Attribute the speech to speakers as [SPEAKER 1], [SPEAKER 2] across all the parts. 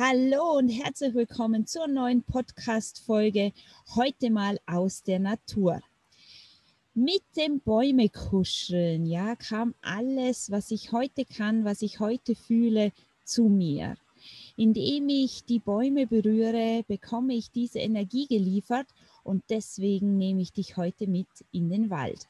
[SPEAKER 1] Hallo und herzlich willkommen zur neuen Podcast-Folge. Heute mal aus der Natur. Mit dem Bäume kuscheln, ja, kam alles, was ich heute kann, was ich heute fühle, zu mir. Indem ich die Bäume berühre, bekomme ich diese Energie geliefert und deswegen nehme ich dich heute mit in den Wald.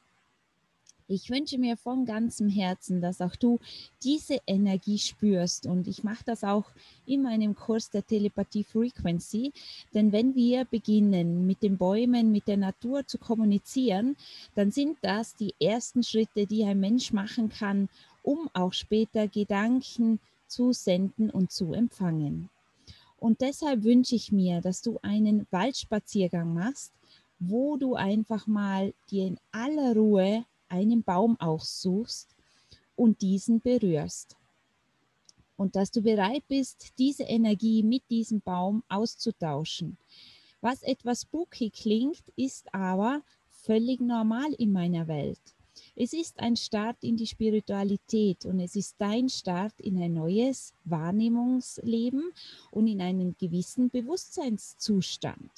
[SPEAKER 1] Ich wünsche mir von ganzem Herzen, dass auch du diese Energie spürst. Und ich mache das auch in meinem Kurs der Telepathie Frequency. Denn wenn wir beginnen, mit den Bäumen, mit der Natur zu kommunizieren, dann sind das die ersten Schritte, die ein Mensch machen kann, um auch später Gedanken zu senden und zu empfangen. Und deshalb wünsche ich mir, dass du einen Waldspaziergang machst, wo du einfach mal dir in aller Ruhe einen Baum aussuchst und diesen berührst. Und dass du bereit bist, diese Energie mit diesem Baum auszutauschen. Was etwas spooky klingt, ist aber völlig normal in meiner Welt. Es ist ein Start in die Spiritualität und es ist dein Start in ein neues Wahrnehmungsleben und in einen gewissen Bewusstseinszustand.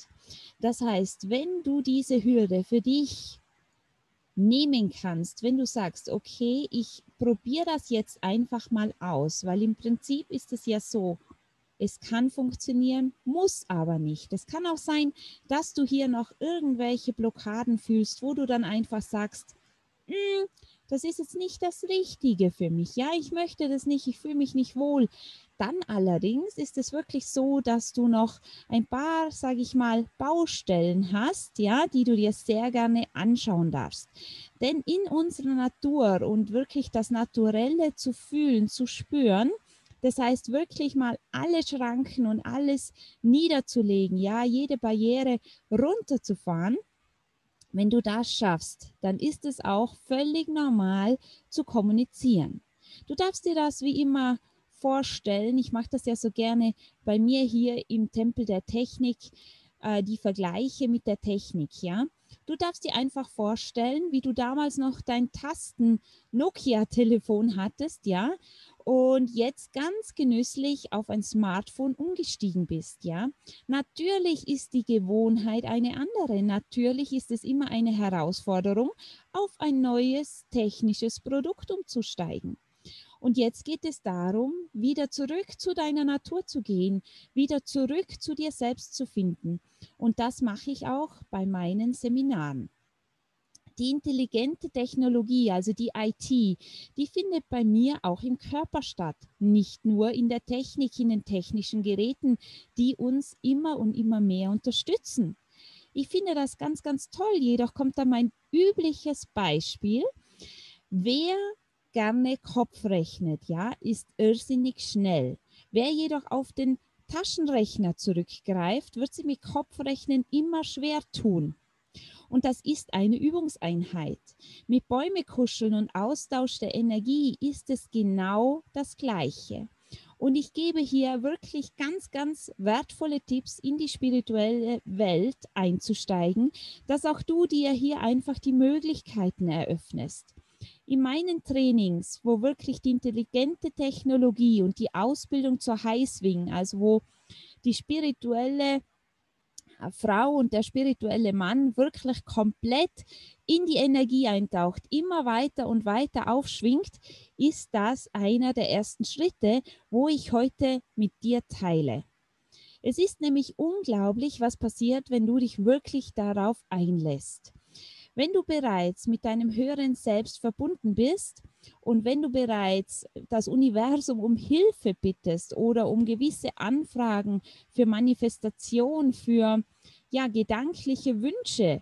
[SPEAKER 1] Das heißt, wenn du diese Hürde für dich nehmen kannst, wenn du sagst, okay, ich probiere das jetzt einfach mal aus, weil im Prinzip ist es ja so, es kann funktionieren, muss aber nicht. Es kann auch sein, dass du hier noch irgendwelche Blockaden fühlst, wo du dann einfach sagst, das ist jetzt nicht das Richtige für mich. Ja, ich möchte das nicht, ich fühle mich nicht wohl. Dann allerdings ist es wirklich so, dass du noch ein paar, sage ich mal, Baustellen hast, ja, die du dir sehr gerne anschauen darfst. Denn in unserer Natur und wirklich das Naturelle zu fühlen, zu spüren, das heißt wirklich mal alle Schranken und alles niederzulegen, ja, jede Barriere runterzufahren. Wenn du das schaffst, dann ist es auch völlig normal zu kommunizieren. Du darfst dir das wie immer vorstellen. Ich mache das ja so gerne bei mir hier im Tempel der Technik, äh, die Vergleiche mit der Technik, ja. Du darfst dir einfach vorstellen, wie du damals noch dein Tasten Nokia-Telefon hattest, ja, und jetzt ganz genüsslich auf ein Smartphone umgestiegen bist, ja. Natürlich ist die Gewohnheit eine andere. Natürlich ist es immer eine Herausforderung, auf ein neues technisches Produkt umzusteigen. Und jetzt geht es darum, wieder zurück zu deiner Natur zu gehen, wieder zurück zu dir selbst zu finden. Und das mache ich auch bei meinen Seminaren. Die intelligente Technologie, also die IT, die findet bei mir auch im Körper statt, nicht nur in der Technik, in den technischen Geräten, die uns immer und immer mehr unterstützen. Ich finde das ganz, ganz toll. Jedoch kommt da mein übliches Beispiel. Wer gerne Kopf rechnet, ja, ist irrsinnig schnell. Wer jedoch auf den Taschenrechner zurückgreift, wird sie mit Kopfrechnen immer schwer tun. Und das ist eine Übungseinheit. Mit Bäume kuscheln und Austausch der Energie ist es genau das Gleiche. Und ich gebe hier wirklich ganz, ganz wertvolle Tipps in die spirituelle Welt einzusteigen, dass auch du dir hier einfach die Möglichkeiten eröffnest in meinen Trainings, wo wirklich die intelligente Technologie und die Ausbildung zur Highswing, also wo die spirituelle Frau und der spirituelle Mann wirklich komplett in die Energie eintaucht, immer weiter und weiter aufschwingt, ist das einer der ersten Schritte, wo ich heute mit dir teile. Es ist nämlich unglaublich, was passiert, wenn du dich wirklich darauf einlässt. Wenn du bereits mit deinem höheren Selbst verbunden bist und wenn du bereits das Universum um Hilfe bittest oder um gewisse Anfragen für Manifestation, für ja, gedankliche Wünsche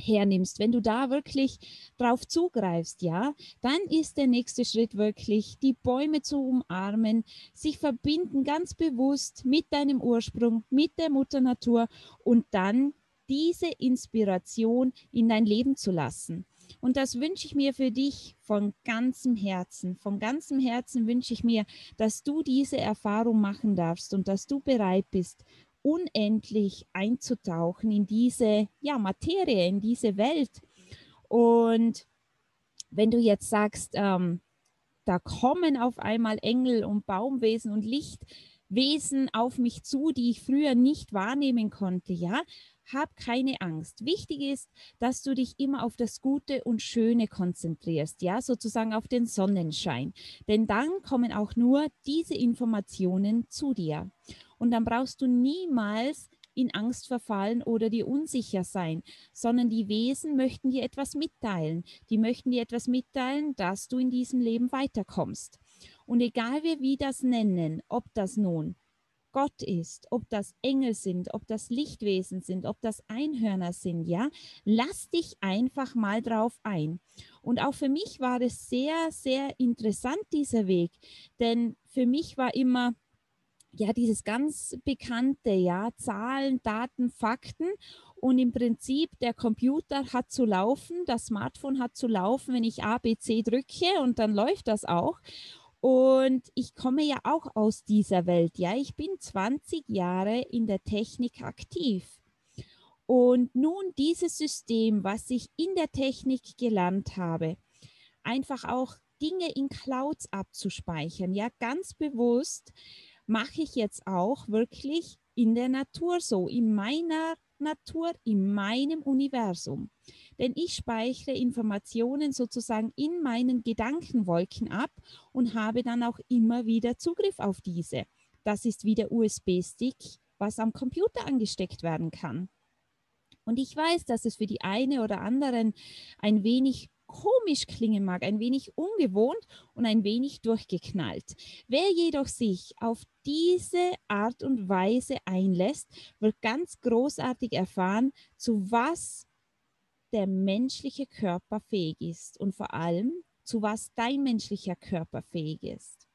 [SPEAKER 1] hernimmst, wenn du da wirklich drauf zugreifst, ja, dann ist der nächste Schritt wirklich, die Bäume zu umarmen, sich verbinden ganz bewusst mit deinem Ursprung, mit der Mutter Natur und dann diese Inspiration in dein Leben zu lassen. Und das wünsche ich mir für dich von ganzem Herzen. Von ganzem Herzen wünsche ich mir, dass du diese Erfahrung machen darfst und dass du bereit bist, unendlich einzutauchen in diese ja, Materie, in diese Welt. Und wenn du jetzt sagst, ähm, da kommen auf einmal Engel und Baumwesen und Licht, Wesen auf mich zu, die ich früher nicht wahrnehmen konnte, ja? Hab keine Angst. Wichtig ist, dass du dich immer auf das Gute und Schöne konzentrierst, ja, sozusagen auf den Sonnenschein. Denn dann kommen auch nur diese Informationen zu dir. Und dann brauchst du niemals in Angst verfallen oder dir unsicher sein, sondern die Wesen möchten dir etwas mitteilen. Die möchten dir etwas mitteilen, dass du in diesem Leben weiterkommst. Und egal wie wir das nennen, ob das nun Gott ist, ob das Engel sind, ob das Lichtwesen sind, ob das Einhörner sind, ja, lass dich einfach mal drauf ein. Und auch für mich war es sehr, sehr interessant, dieser Weg, denn für mich war immer, ja, dieses ganz bekannte, ja, Zahlen, Daten, Fakten. Und im Prinzip, der Computer hat zu laufen, das Smartphone hat zu laufen, wenn ich A, B, C drücke und dann läuft das auch. Und ich komme ja auch aus dieser Welt. Ja, ich bin 20 Jahre in der Technik aktiv. Und nun dieses System, was ich in der Technik gelernt habe, einfach auch Dinge in Clouds abzuspeichern, ja, ganz bewusst mache ich jetzt auch wirklich in der Natur so, in meiner Natur, in meinem Universum denn ich speichere Informationen sozusagen in meinen Gedankenwolken ab und habe dann auch immer wieder Zugriff auf diese. Das ist wie der USB-Stick, was am Computer angesteckt werden kann. Und ich weiß, dass es für die eine oder anderen ein wenig komisch klingen mag, ein wenig ungewohnt und ein wenig durchgeknallt. Wer jedoch sich auf diese Art und Weise einlässt, wird ganz großartig erfahren, zu was der menschliche Körper fähig ist und vor allem, zu was dein menschlicher Körper fähig ist.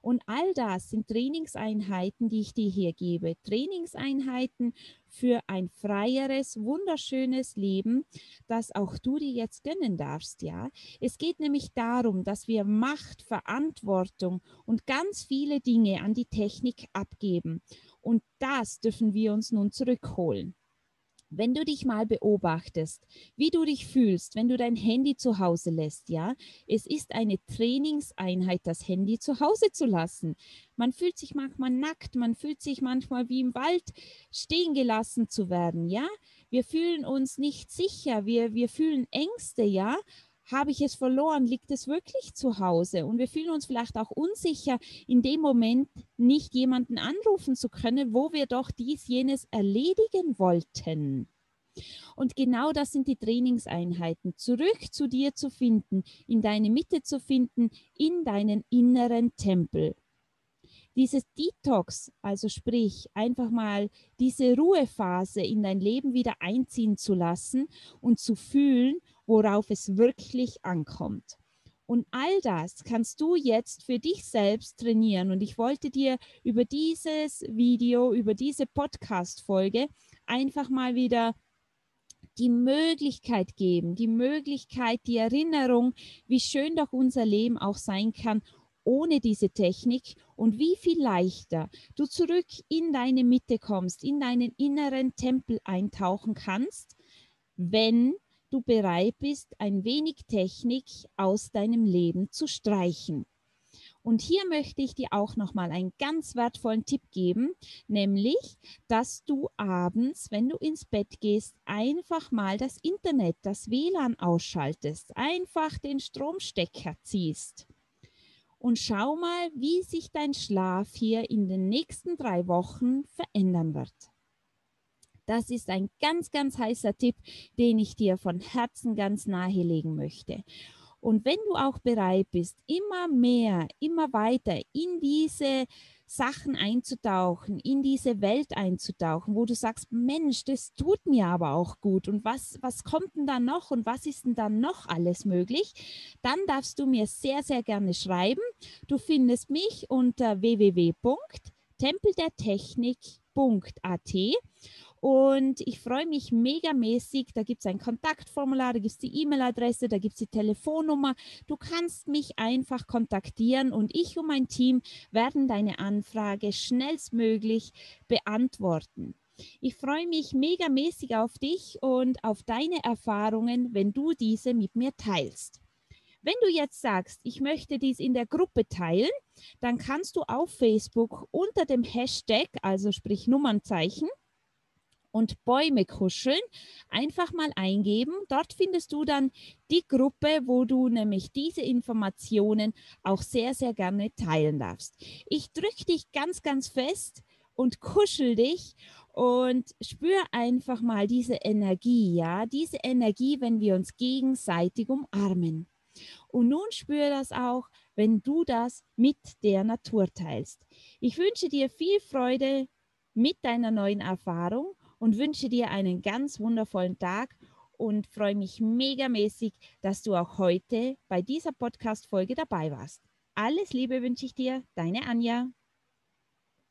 [SPEAKER 1] Und all das sind Trainingseinheiten, die ich dir hier gebe. Trainingseinheiten für ein freieres, wunderschönes Leben, das auch du dir jetzt gönnen darfst, ja. Es geht nämlich darum, dass wir Macht, Verantwortung und ganz viele Dinge an die Technik abgeben. Und das dürfen wir uns nun zurückholen. Wenn du dich mal beobachtest, wie du dich fühlst, wenn du dein Handy zu Hause lässt, ja, es ist eine Trainingseinheit, das Handy zu Hause zu lassen. Man fühlt sich manchmal nackt, man fühlt sich manchmal wie im Wald stehen gelassen zu werden, ja. Wir fühlen uns nicht sicher, wir, wir fühlen Ängste, ja habe ich es verloren? Liegt es wirklich zu Hause? Und wir fühlen uns vielleicht auch unsicher, in dem Moment nicht jemanden anrufen zu können, wo wir doch dies, jenes erledigen wollten. Und genau das sind die Trainingseinheiten, zurück zu dir zu finden, in deine Mitte zu finden, in deinen inneren Tempel. Dieses Detox, also sprich, einfach mal diese Ruhephase in dein Leben wieder einziehen zu lassen und zu fühlen, worauf es wirklich ankommt. Und all das kannst du jetzt für dich selbst trainieren. Und ich wollte dir über dieses Video, über diese Podcast-Folge einfach mal wieder die Möglichkeit geben, die Möglichkeit, die Erinnerung, wie schön doch unser Leben auch sein kann ohne diese Technik und wie viel leichter du zurück in deine Mitte kommst, in deinen inneren Tempel eintauchen kannst, wenn du bereit bist, ein wenig Technik aus deinem Leben zu streichen. Und hier möchte ich dir auch nochmal einen ganz wertvollen Tipp geben, nämlich, dass du abends, wenn du ins Bett gehst, einfach mal das Internet, das WLAN ausschaltest, einfach den Stromstecker ziehst. Und schau mal, wie sich dein Schlaf hier in den nächsten drei Wochen verändern wird. Das ist ein ganz, ganz heißer Tipp, den ich dir von Herzen ganz nahelegen möchte. Und wenn du auch bereit bist, immer mehr, immer weiter in diese Sachen einzutauchen, in diese Welt einzutauchen, wo du sagst, Mensch, das tut mir aber auch gut. Und was, was kommt denn da noch und was ist denn da noch alles möglich? Dann darfst du mir sehr, sehr gerne schreiben. Du findest mich unter www.tempeldertechnik.at und ich freue mich megamäßig. Da gibt es ein Kontaktformular, da gibt es die E-Mail-Adresse, da gibt es die Telefonnummer. Du kannst mich einfach kontaktieren und ich und mein Team werden deine Anfrage schnellstmöglich beantworten. Ich freue mich megamäßig auf dich und auf deine Erfahrungen, wenn du diese mit mir teilst. Wenn du jetzt sagst, ich möchte dies in der Gruppe teilen, dann kannst du auf Facebook unter dem Hashtag, also sprich Nummernzeichen, und Bäume kuscheln, einfach mal eingeben. Dort findest du dann die Gruppe, wo du nämlich diese Informationen auch sehr, sehr gerne teilen darfst. Ich drücke dich ganz, ganz fest und kuschel dich und spür einfach mal diese Energie, ja, diese Energie, wenn wir uns gegenseitig umarmen. Und nun spür das auch, wenn du das mit der Natur teilst. Ich wünsche dir viel Freude mit deiner neuen Erfahrung und wünsche dir einen ganz wundervollen Tag und freue mich megamäßig, dass du auch heute bei dieser Podcast-Folge dabei warst. Alles Liebe wünsche ich dir, deine Anja.